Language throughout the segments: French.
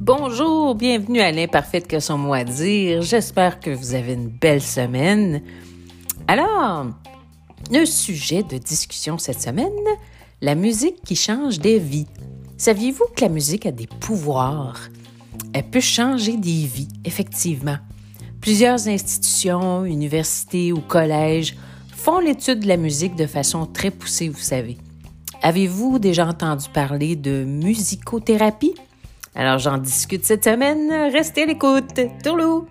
Bonjour, bienvenue à l'imparfaite que son mot à dire. J'espère que vous avez une belle semaine. Alors, le sujet de discussion cette semaine, la musique qui change des vies. Saviez-vous que la musique a des pouvoirs? Elle peut changer des vies, effectivement. Plusieurs institutions, universités ou collèges font l'étude de la musique de façon très poussée, vous savez. Avez-vous déjà entendu parler de musicothérapie? Alors j'en discute cette semaine. Restez à l'écoute. Tourlou!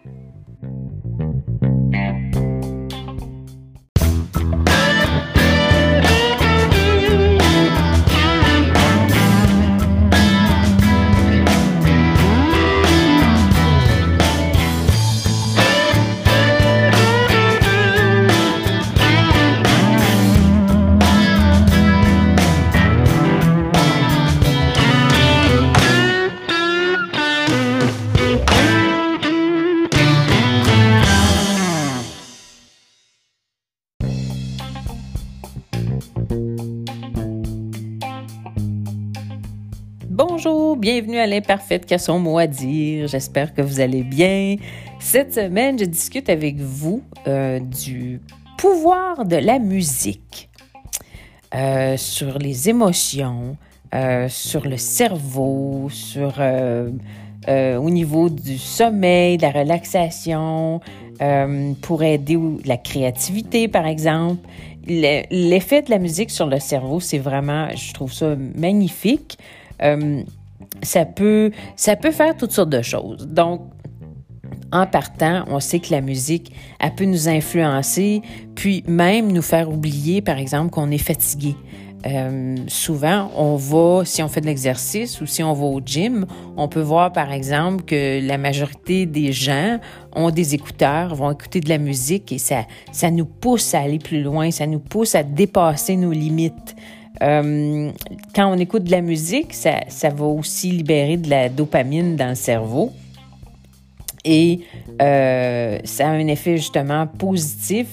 Bienvenue à l'imparfaite qui a son mot à dire. J'espère que vous allez bien. Cette semaine, je discute avec vous euh, du pouvoir de la musique euh, sur les émotions, euh, sur le cerveau, sur au niveau du sommeil, de la relaxation, pour aider la créativité, par exemple. L'effet de la musique sur le cerveau, c'est vraiment, je trouve ça magnifique. Ça, peut, ça peut faire toutes sortes de choses. Donc, en partant, on sait que la musique, elle peut nous influencer, puis même nous faire oublier, par exemple, qu'on est fatigué. Euh, souvent, on va, si on fait de l'exercice ou si on va au gym, on peut voir, par exemple, que la majorité des gens ont des écouteurs, vont écouter de la musique et ça, ça nous pousse à aller plus loin, ça nous pousse à dépasser nos limites. Euh, quand on écoute de la musique, ça, ça, va aussi libérer de la dopamine dans le cerveau. Et euh, ça a un effet justement positif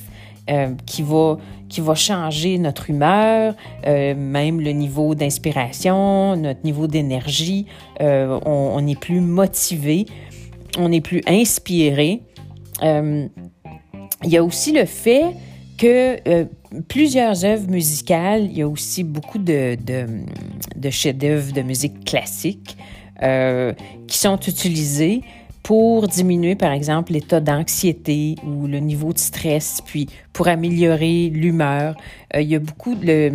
euh, qui, va, qui va changer notre humeur, même le niveau d'inspiration, notre niveau d'énergie. On, on, est plus motivé, on est plus inspiré. il y a aussi le fait que plusieurs œuvres musicales. Il y a aussi beaucoup de, chefs-d'œuvre de musique classique euh, qui sont utilisés pour diminuer, par exemple, l'état d'anxiété ou le niveau de stress, puis pour améliorer l'humeur. Euh, il y a beaucoup de...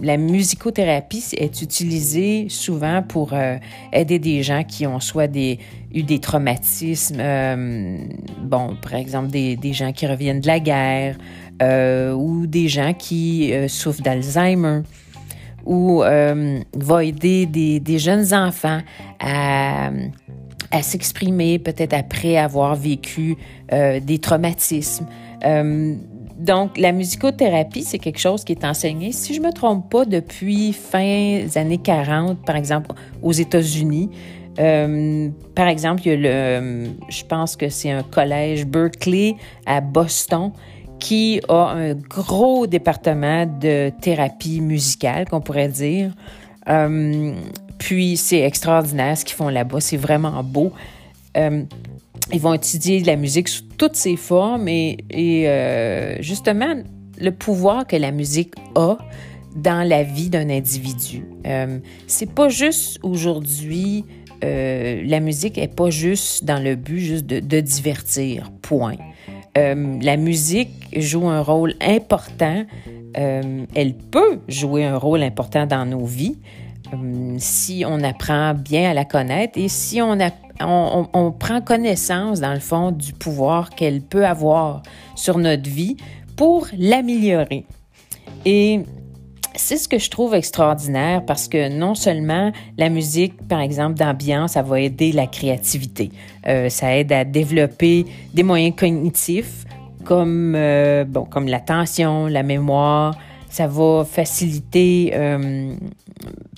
la musicothérapie est utilisée souvent pour euh, aider des gens qui ont soit eu des traumatismes, bon, par exemple, des, gens qui reviennent de la guerre, ou des gens qui euh, souffrent d'Alzheimer ou euh, va aider des, jeunes enfants à, s'exprimer peut-être après avoir vécu des traumatismes. donc, la musicothérapie, c'est quelque chose qui est enseigné, si je ne me trompe pas, depuis fin des années 40, par exemple, aux États-Unis. par exemple, il y a le, je pense que c'est un collège Berkeley à Boston qui a un gros département de thérapie musicale, qu'on pourrait dire. Euh, puis c'est extraordinaire ce qu'ils font là-bas, c'est vraiment beau. Euh, ils vont étudier la musique sous toutes ses formes et, euh, justement le pouvoir que la musique a dans la vie d'un individu. c'est pas juste aujourd'hui, la musique est pas juste dans le but juste de divertir, point. Euh, la musique joue un rôle important. Euh, elle peut jouer un rôle important dans nos vies euh, si on apprend bien à la connaître et si on, on, prend connaissance, dans le fond, du pouvoir qu'elle peut avoir sur notre vie pour l'améliorer. Et c'est ce que je trouve extraordinaire parce que non seulement la musique, par exemple, d'ambiance, ça va aider la créativité. Euh, ça aide à développer des moyens cognitifs comme, euh, bon, comme l'attention, la mémoire. Ça va faciliter, euh,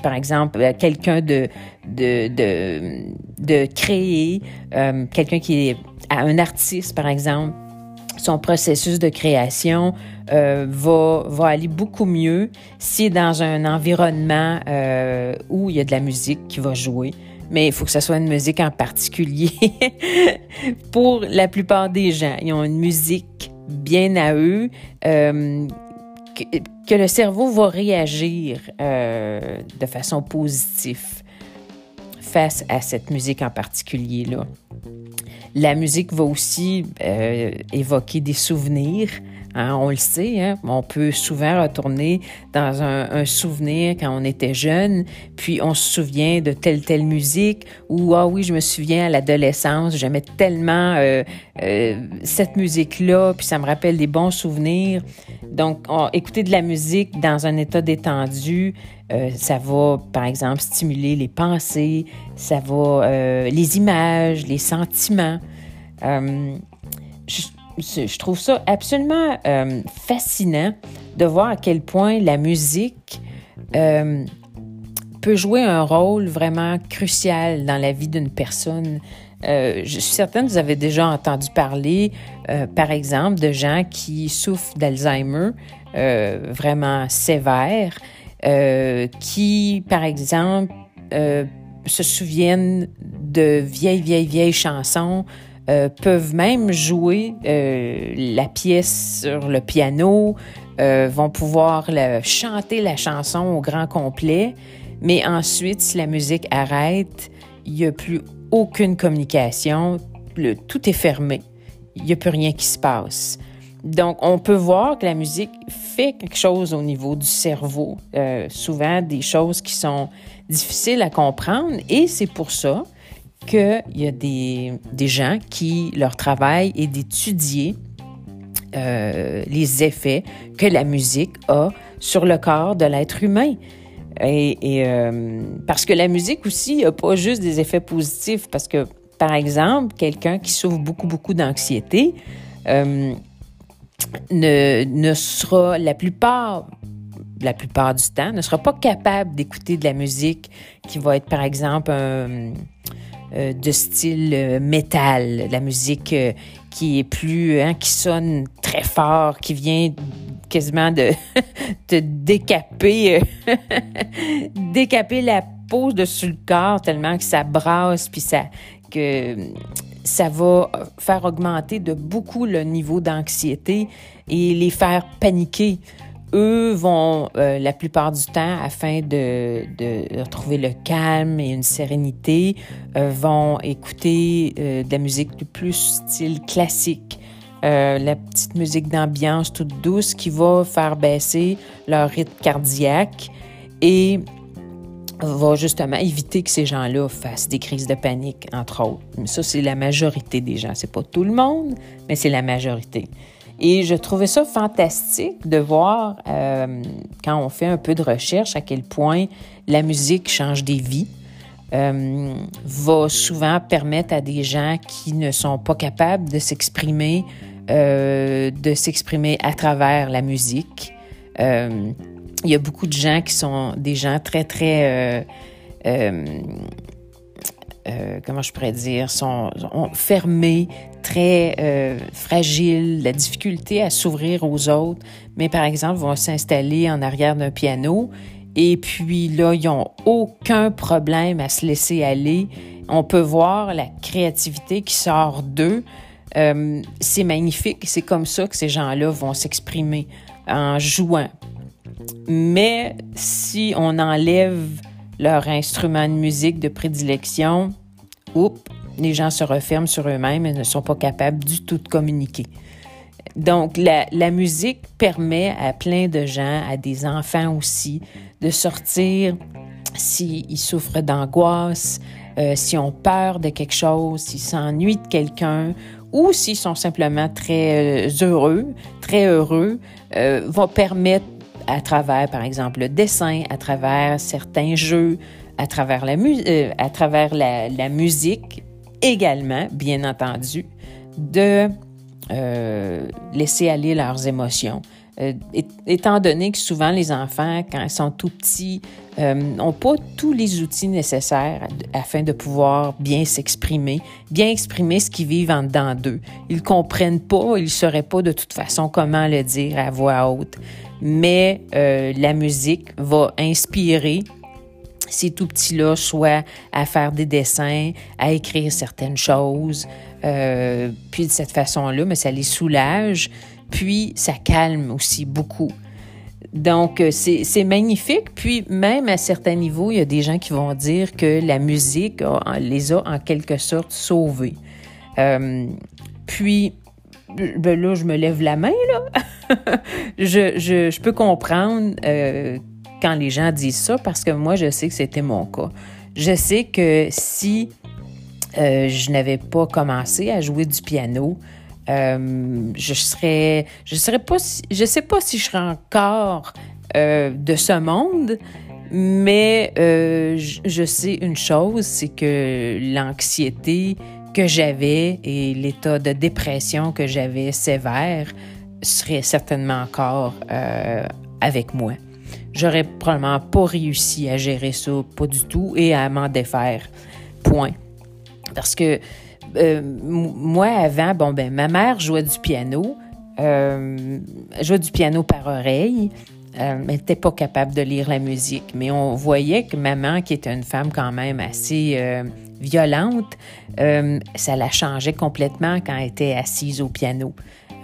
par exemple, quelqu'un de, de, de, de créer, quelqu'un qui est un artiste, par exemple son processus de création euh, va, va aller beaucoup mieux si dans un environnement euh, où il y a de la musique qui va jouer. Mais il faut que ce soit une musique en particulier pour la plupart des gens. Ils ont une musique bien à eux, euh, que, le cerveau va réagir de façon positive face à cette musique en particulier-là. La musique va aussi euh, évoquer des souvenirs. Hein, on le sait, hein, on peut souvent retourner dans un, souvenir quand on était jeune, puis on se souvient de telle telle musique, ou ah oui, je me souviens à l'adolescence, j'aimais tellement euh, euh, cette musique-là, puis ça me rappelle des bons souvenirs. Donc, on, écouter de la musique dans un état détendu, euh, ça va, par exemple, stimuler les pensées, ça va les images, les sentiments. Je, trouve ça absolument euh, fascinant de voir à quel point la musique euh, peut jouer un rôle vraiment crucial dans la vie d'une personne. Euh, je suis certaine que vous avez déjà entendu parler, par exemple, de gens qui souffrent d'Alzheimer vraiment sévère, qui, par exemple, se souviennent de vieilles, vieilles, vieilles chansons, peuvent même jouer la pièce sur le piano, vont pouvoir chanter la chanson au grand complet, mais ensuite, si la musique arrête, il n'y a plus aucune communication, tout est fermé. Il n'y a plus rien qui se passe. Donc, on peut voir que la musique fait quelque chose au niveau du cerveau, euh, souvent des choses qui sont difficiles à comprendre, et c'est pour ça qu'il y a des, des, gens qui, leur travail est d'étudier euh, les effets que la musique a sur le corps de l'être humain. Et, euh, parce que la musique aussi n'a pas juste des effets positifs, parce que, par exemple, quelqu'un qui souffre beaucoup, beaucoup d'anxiété euh, ne, ne sera la plupart la plupart du temps, ne sera pas capable d'écouter de la musique qui va être, par exemple, un, de style euh, métal, la musique euh, qui est plus, hein, qui sonne très fort, qui vient quasiment de te décaper, décaper la peau dessus le corps tellement que ça brasse puis que ça va faire augmenter de beaucoup le niveau d'anxiété et les faire paniquer eux vont, euh, la plupart du temps, afin de, de, retrouver le calme et une sérénité, euh, vont écouter euh, de la musique du plus style classique. La petite musique d'ambiance toute douce qui va faire baisser leur rythme cardiaque et va justement éviter que ces gens-là fassent des crises de panique, entre autres. Mais ça, c'est la majorité des gens. C'est pas tout le monde, mais c'est la majorité. Et je trouvais ça fantastique de voir, euh, quand on fait un peu de recherche, à quel point la musique change des vies. Euh, va souvent permettre à des gens qui ne sont pas capables de s'exprimer, euh, de s'exprimer à travers la musique. Il y a beaucoup de gens qui sont des gens très, très comment je pourrais dire, sont fermés, très euh, fragiles, la difficulté à s'ouvrir aux autres, mais par exemple vont s'installer en arrière d'un piano et puis là, ils n'ont aucun problème à se laisser aller. On peut voir la créativité qui sort d'eux. Euh, c'est magnifique. C'est comme ça que ces gens-là vont s'exprimer en jouant. Mais si on enlève leur instrument de musique de prédilection, oups, les gens se referment sur eux-mêmes et ne sont pas capables du tout de communiquer. Donc, la, musique permet à plein de gens, à des enfants aussi, de sortir s'ils souffrent d'angoisse, euh, s'ils ont peur de quelque chose, s'ils s'ennuient de quelqu'un ou s'ils sont simplement très euh, heureux, très heureux, euh, va permettre à travers, par exemple, le dessin, à travers certains jeux, à travers la, euh, à travers la, musique également, bien entendu, de euh, laisser aller leurs émotions, euh, étant donné que souvent les enfants, quand ils sont tout petits, n'ont pas tous les outils nécessaires afin de pouvoir bien s'exprimer, bien exprimer ce qu'ils vivent en dedans d'eux. Ils comprennent pas, ils ne sauraient pas de toute façon comment le dire à voix haute. Mais la musique va inspirer ces tout petits-là, soit à faire des dessins, à écrire certaines choses. Euh, puis de cette façon-là, mais ça les soulage, puis ça calme aussi beaucoup. Donc, euh, c'est magnifique. Puis, même à certains niveaux, il y a des gens qui vont dire que la musique les a en quelque sorte sauvés. Euh, puis, ben là, je me lève la main, là. je, peux comprendre quand les gens disent ça parce que moi, je sais que c'était mon cas. Je sais que si euh, je n'avais pas commencé à jouer du piano, euh, je serais, je serais pas, je sais pas si je serais encore euh, de ce monde, mais je sais une chose, c'est que l'anxiété que j'avais et l'état de dépression que j'avais sévère serait certainement encore avec moi j'aurais probablement pas réussi à gérer ça, pas du tout, et à m'en défaire. Point. Parce que euh, moi, avant, bon, ben, ma mère jouait du piano, euh, jouait du piano par oreille. Euh, elle n'était pas capable de lire la musique, mais on voyait que maman, qui était une femme quand même assez euh, violente, ça la changeait complètement quand elle était assise au piano.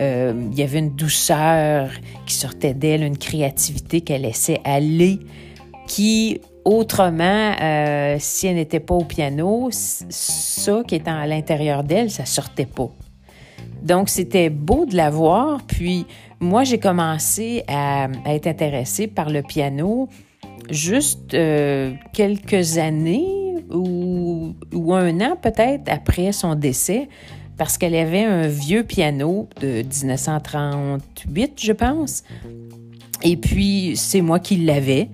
Euh, il y avait une douceur qui sortait d'elle, une créativité qu'elle laissait aller, qui autrement, euh, si elle n'était pas au piano, ça qui était à l'intérieur d'elle, ça sortait pas. Donc c'était beau de la voir. Puis moi, j'ai commencé à, être intéressée par le piano juste euh, quelques années ou, ou un an peut-être après son décès parce qu'elle avait un vieux piano de 1938, je pense. Et puis, c'est moi qui l'avais.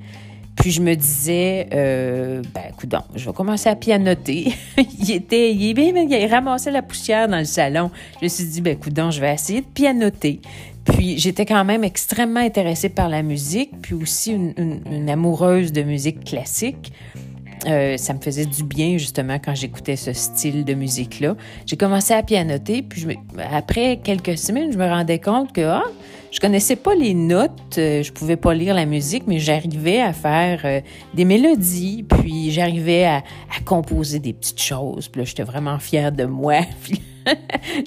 Puis je me disais, euh, ben, écoute, je vais commencer à pianoter. il était, il, bien, il ramassait la poussière dans le salon. Je me suis dit, ben, écoute, je vais essayer de pianoter. Puis j'étais quand même extrêmement intéressée par la musique, puis aussi une amoureuse de musique classique. Euh, ça me faisait du bien justement quand j'écoutais ce style de musique-là. J'ai commencé à pianoter, puis après quelques semaines, je me rendais compte que ah, je connaissais pas les notes, euh, je pouvais pas lire la musique, mais j'arrivais à faire euh, des mélodies, puis j'arrivais à, composer des petites choses. Puis là, j'étais vraiment fière de moi. Puis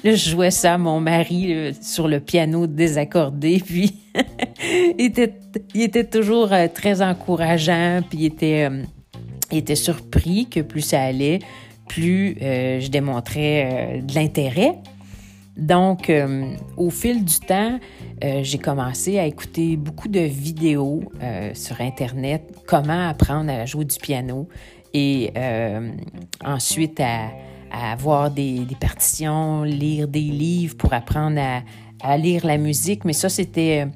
là, je jouais ça à mon mari sur le piano désaccordé, puis il, était, il était toujours très encourageant, puis il était il était surpris que plus ça allait, plus euh, je démontrais euh, de l'intérêt. Donc, euh, au fil du temps, j'ai commencé à écouter beaucoup de vidéos sur Internet, comment apprendre à jouer du piano et ensuite à, avoir des, partitions, lire des livres pour apprendre à lire la musique. Mais ça, c'était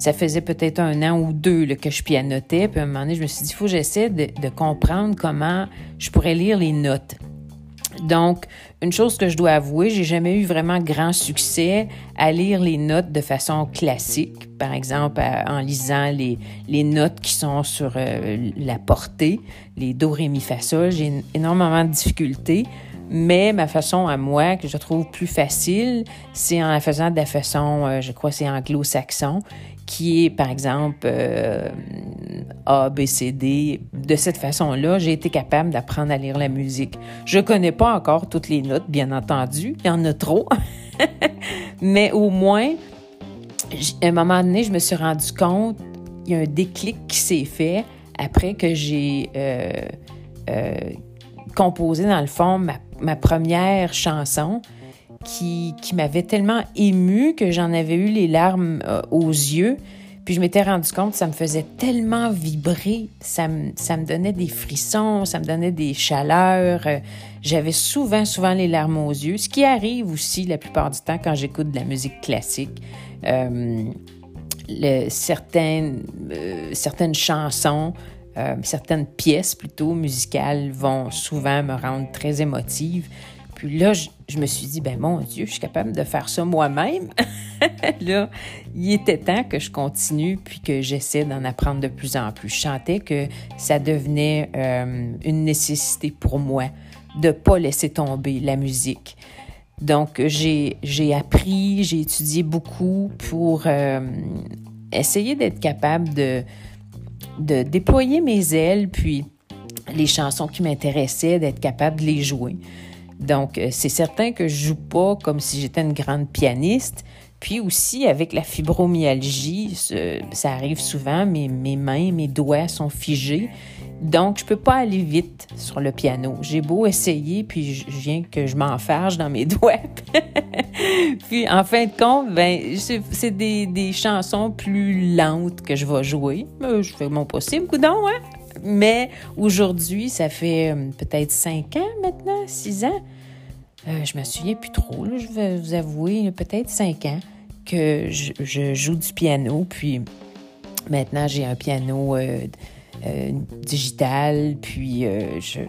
ça faisait peut-être un an ou deux que je pianotais. Puis à un moment donné, je me suis dit, il faut que j'essaie de, comprendre comment je pourrais lire les notes. Donc, une chose que je dois avouer, j'ai jamais eu vraiment grand succès à lire les notes de façon classique. Par exemple, en lisant les, les, notes qui sont sur euh, la portée, les do, ré, mi, fa, sol. J'ai énormément de difficultés. Mais ma façon à moi, que je trouve plus facile, c'est en la faisant de la façon, euh, je crois, c'est anglo-saxon, qui est, par exemple, euh, A, B, C, D. De cette façon-là, j'ai été capable d'apprendre à lire la musique. Je connais pas encore toutes les notes, bien entendu. Il y en a trop. Mais au moins, à un moment donné, je me suis rendu compte, il y a un déclic qui s'est fait après que j'ai euh, composé, dans le fond, ma première chanson qui, m'avait tellement émue que j'en avais eu les larmes euh, aux yeux. Puis je m'étais rendu compte que ça me faisait tellement vibrer, ça me, ça me donnait des frissons, ça me donnait des chaleurs. Euh, j'avais souvent, souvent les larmes aux yeux, ce qui arrive aussi la plupart du temps quand j'écoute de la musique classique. Euh, certaines, certaines chansons certaines pièces plutôt musicales vont souvent me rendre très émotive. Puis là, je, me suis dit, ben mon Dieu, je suis capable de faire ça moi-même. là, il était temps que je continue puis que j'essaie d'en apprendre de plus en plus. Je sentais que ça devenait euh, une nécessité pour moi de ne pas laisser tomber la musique. Donc, j'ai appris, j'ai étudié beaucoup pour euh, essayer d'être capable de, de déployer mes ailes, puis les chansons qui m'intéressaient, d'être capable de les jouer. Donc, euh, c'est certain que je joue pas comme si j'étais une grande pianiste. Puis aussi, avec la fibromyalgie, ça arrive souvent, mes, mains, mes doigts sont figés. Donc, je peux pas aller vite sur le piano. J'ai beau essayer, puis je viens que je m'enfarge dans mes doigts. puis, en fin de compte, ben, c'est des, des, chansons plus lentes que je vais jouer. Euh, je fais mon possible, coudon, hein? Mais aujourd'hui, ça fait euh, peut-être cinq ans maintenant, six ans. Euh, je me souviens plus trop, je vais vous avouer, peut-être cinq ans que je, joue du piano. Puis maintenant, j'ai un piano euh, digital. Puis je,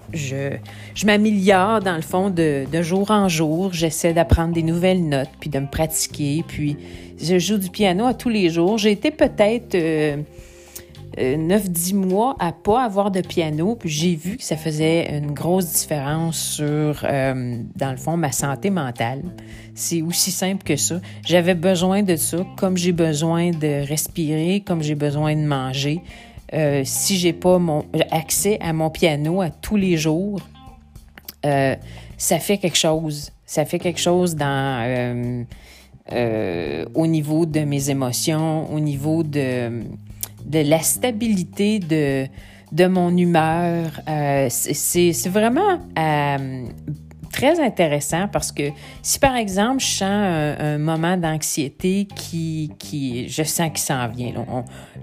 je, m'améliore dans le fond de, de jour en jour. J'essaie d'apprendre des nouvelles notes, puis de me pratiquer. Puis je joue du piano à tous les jours. J'ai été peut-être 9-10 mois à pas avoir de piano, puis j'ai vu que ça faisait une grosse différence sur, euh, dans le fond, ma santé mentale. C'est aussi simple que ça. J'avais besoin de ça, comme j'ai besoin de respirer, comme j'ai besoin de manger. Euh, si j'ai pas mon accès à mon piano à tous les jours, euh, ça fait quelque chose. Ça fait quelque chose dans au niveau de mes émotions, au niveau de de la stabilité de, de mon humeur. Euh, c'est vraiment euh, très intéressant parce que si par exemple je sens un, moment d'anxiété qui, qui, je sens qu'il s'en vient,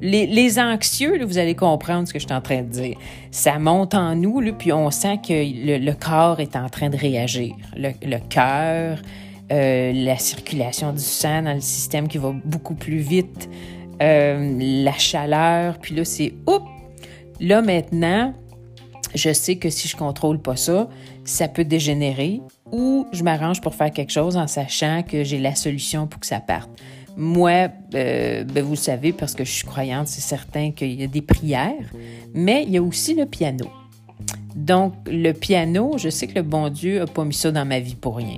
les, les, anxieux, vous allez comprendre ce que je suis en train de dire. Ça monte en nous, puis on sent que le, corps est en train de réagir. Le, le cœur, euh, la circulation du sang dans le système qui va beaucoup plus vite. Euh, la chaleur, puis là, c'est oups! Là, maintenant, je sais que si je contrôle pas ça, ça peut dégénérer ou je m'arrange pour faire quelque chose en sachant que j'ai la solution pour que ça parte. Moi, euh, ben vous le savez, parce que je suis croyante, c'est certain qu'il y a des prières, mais il y a aussi le piano. Donc, le piano, je sais que le bon Dieu n'a pas mis ça dans ma vie pour rien.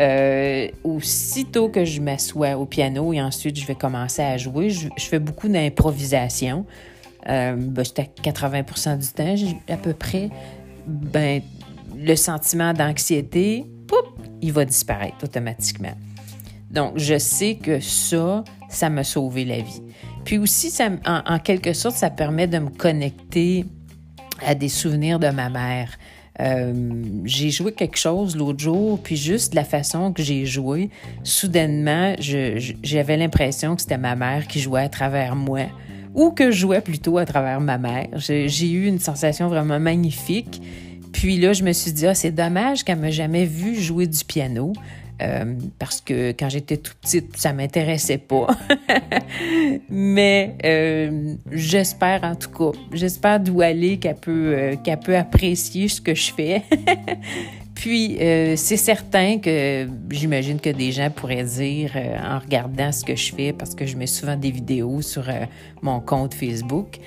Euh, aussitôt que je m'assois au piano et ensuite je vais commencer à jouer, je, fais beaucoup d'improvisation. Euh, ben, 80 du temps, à peu près. Ben, le sentiment d'anxiété, il va disparaître automatiquement. Donc, je sais que ça, ça m'a sauvé la vie. Puis aussi, en, quelque sorte, ça permet de me connecter à des souvenirs de ma mère. Euh, j'ai joué quelque chose l'autre jour, puis juste la façon que j'ai joué, soudainement, j'avais l'impression que c'était ma mère qui jouait à travers moi, ou que je jouais plutôt à travers ma mère. J'ai eu une sensation vraiment magnifique. Puis là, je me suis dit, ah, c'est dommage qu'elle m'a jamais vu jouer du piano. Euh, parce que quand j'étais toute petite, ça m'intéressait pas. Mais euh, j'espère en tout cas, j'espère d'où aller qu'elle peut, euh, qu'elle peut apprécier ce que je fais. Puis c'est certain que j'imagine que des gens pourraient dire en regardant ce que je fais, parce que je mets souvent des vidéos sur mon compte Facebook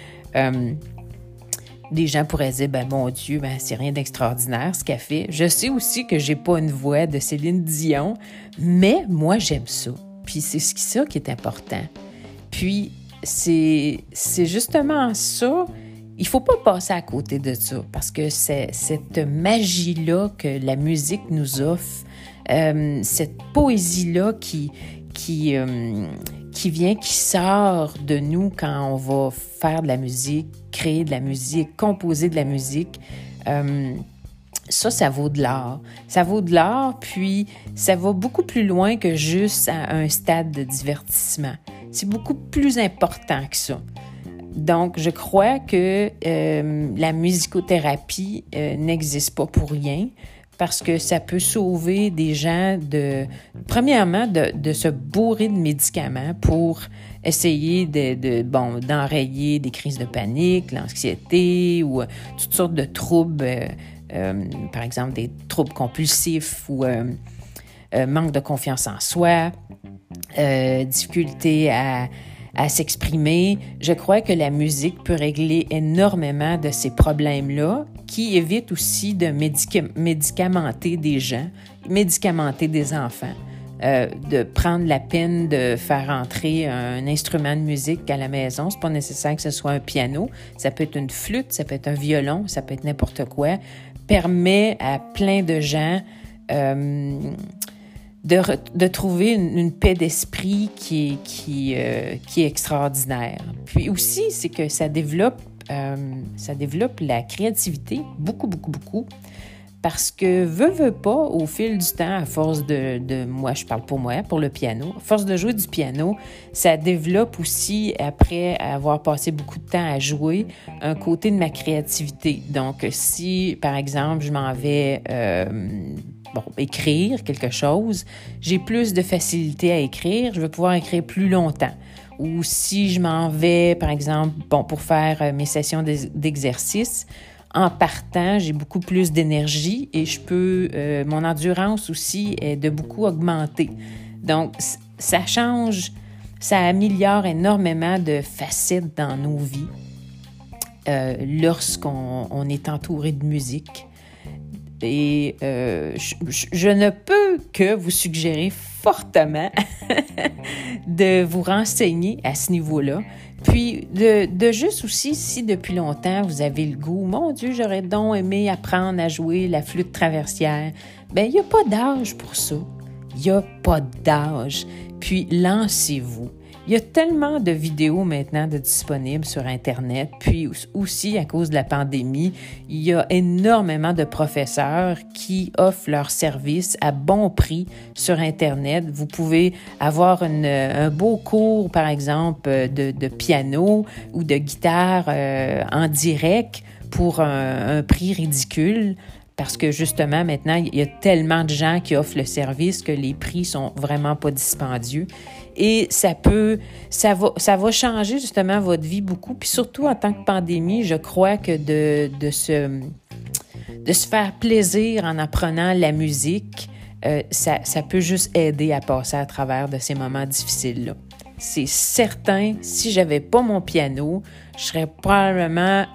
des gens pourraient dire, ben mon Dieu, ben c'est rien d'extraordinaire ce qu'elle fait. Je sais aussi que j'ai pas une voix de Céline Dion, mais moi j'aime ça. Puis c'est ça qui est important. Puis c'est justement ça. Il faut pas passer à côté de ça parce que c'est cette magie-là que la musique nous offre, euh, cette poésie-là qui, qui, euh, qui vient, qui sort de nous quand on va faire de la musique, créer de la musique, composer de la musique. Euh, ça, ça vaut de l'art. Ça vaut de l'art, puis ça va beaucoup plus loin que juste à un stade de divertissement. C'est beaucoup plus important que ça. Donc, je crois que euh, la musicothérapie n'existe pas pour rien parce que ça peut sauver des gens de, premièrement, de, se bourrer de médicaments pour essayer de, bon, d'enrayer des crises de panique, l'anxiété ou euh, toutes sortes de troubles euh, par exemple des troubles compulsifs ou manque de confiance en soi, difficulté à s'exprimer. Je crois que la musique peut régler énormément de ces problèmes-là, qui évite aussi de médicamenter des gens, médicamenter des enfants. Euh, de prendre la peine de faire entrer un instrument de musique à la maison. C'est pas nécessaire que ce soit un piano. Ça peut être une flûte, ça peut être un violon, ça peut être n'importe quoi. Permet à plein de gens euh, de, trouver une, paix d'esprit euh, qui est extraordinaire. Puis aussi, c'est que ça développe, ça développe la créativité beaucoup, beaucoup, beaucoup. Parce que, veux, veux pas, au fil du temps, à force de, moi, je parle pour moi, pour le piano, à force de jouer du piano, ça développe aussi, après avoir passé beaucoup de temps à jouer, un côté de ma créativité. Donc, si, par exemple, je m'en vais euh, écrire quelque chose, j'ai plus de facilité à écrire, je vais pouvoir écrire plus longtemps ou si je m'en vais, par exemple, bon, pour faire euh, mes sessions d'exercice, en partant, j'ai beaucoup plus d'énergie et je peux, euh, mon endurance aussi est de beaucoup augmenter. Donc, ça change, ça améliore énormément de facettes dans nos vies euh, lorsqu'on est entouré de musique. Et je, ne peux que vous suggérer fortement de vous renseigner à ce niveau-là. Puis de, juste aussi, si depuis longtemps vous avez le goût, mon Dieu, j'aurais donc aimé apprendre à jouer la flûte traversière, bien, il n'y a pas d'âge pour ça. Il n'y a pas d'âge. Puis lancez-vous. Il y a tellement de vidéos maintenant de disponibles sur Internet, puis aussi à cause de la pandémie, il y a énormément de professeurs qui offrent leurs services à bon prix sur Internet. Vous pouvez avoir un beau cours, par exemple, de, piano ou de guitare euh, en direct pour un prix ridicule parce que justement, maintenant, il y a tellement de gens qui offrent le service que les prix sont vraiment pas dispendieux. Et ça peut, ça va, ça va changer justement votre vie beaucoup. Puis surtout en tant que pandémie, je crois que de, de, se, de se faire plaisir en apprenant la musique, euh, ça, ça peut juste aider à passer à travers de ces moments difficiles-là. C'est certain, si j'avais pas mon piano, je serais probablement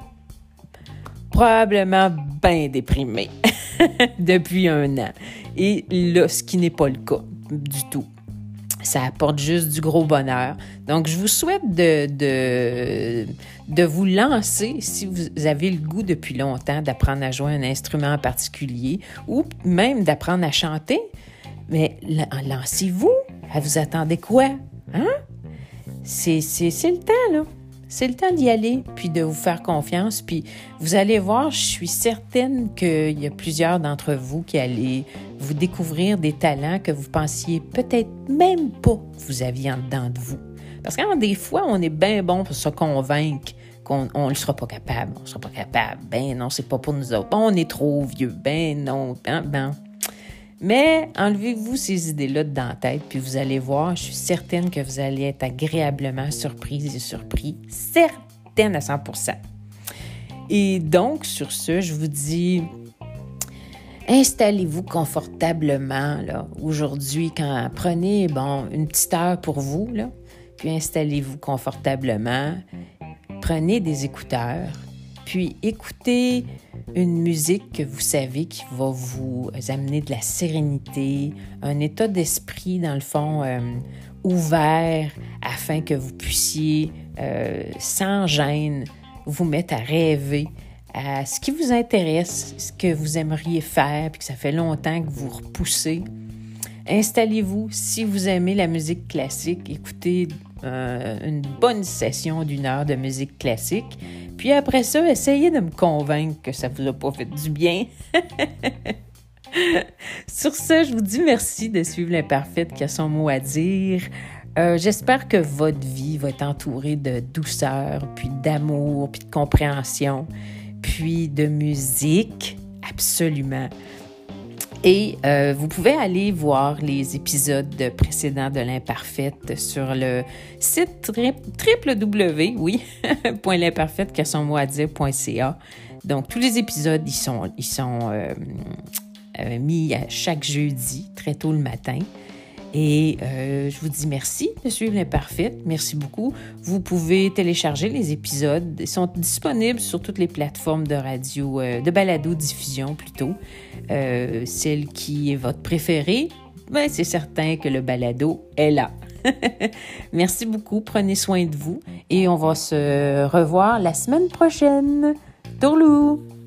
probablement bien déprimé depuis un an. Et là, ce qui n'est pas le cas du tout. Ça apporte juste du gros bonheur. Donc, je vous souhaite de, de, de vous lancer si vous avez le goût depuis longtemps d'apprendre à jouer un instrument en particulier ou même d'apprendre à chanter. Mais lancez-vous. Vous attendez quoi? Hein? C'est le temps, là. C'est le temps d'y aller, puis de vous faire confiance. Puis vous allez voir, je suis certaine qu'il y a plusieurs d'entre vous qui allez vous découvrir des talents que vous pensiez peut-être même pas que vous aviez en dedans de vous. Parce que des fois, on est bien bon pour se convaincre qu'on ne sera pas capable. On ne sera pas capable. Ben non, c'est pas pour nous autres. on est trop vieux. Ben non. Ben, ben. Mais enlevez-vous ces idées-là de dans la tête, puis vous allez voir, je suis certaine que vous allez être agréablement surprise et surpris, certaine à 100% Et donc, sur ce, je vous dis, installez-vous confortablement, aujourd'hui, quand prenez, bon, une petite heure pour vous, puis installez-vous confortablement, prenez des écouteurs, puis écoutez une musique que vous savez qui va vous amener de la sérénité, un état d'esprit, dans le fond, euh, ouvert afin que vous puissiez, euh, sans gêne, vous mettre à rêver à ce qui vous intéresse, ce que vous aimeriez faire, puis que ça fait longtemps que vous repoussez. Installez-vous. Si vous aimez la musique classique, écoutez euh, une bonne session d'une heure de musique classique. Puis après ça, essayez de me convaincre que ça vous a pas fait du bien. Sur ce, je vous dis merci de suivre l'imparfaite qui a son mot à dire. Euh, j'espère que votre vie va être entourée de douceur, puis d'amour, puis de compréhension, puis de musique, absolument. Et euh, vous pouvez aller voir les épisodes précédents de l'imparfaite sur le site www, oui, Donc, tous les épisodes, ils sont, euh, euh, mis chaque jeudi, très tôt le matin. Et euh, je vous dis merci de suivre l'imparfaite. Merci beaucoup. Vous pouvez télécharger les épisodes. Ils sont disponibles sur toutes les plateformes de radio, de balado-diffusion plutôt. celle qui est votre préférée, ben, c'est certain que le balado est là. Merci beaucoup, prenez soin de vous et on va se revoir la semaine prochaine. Tourlou!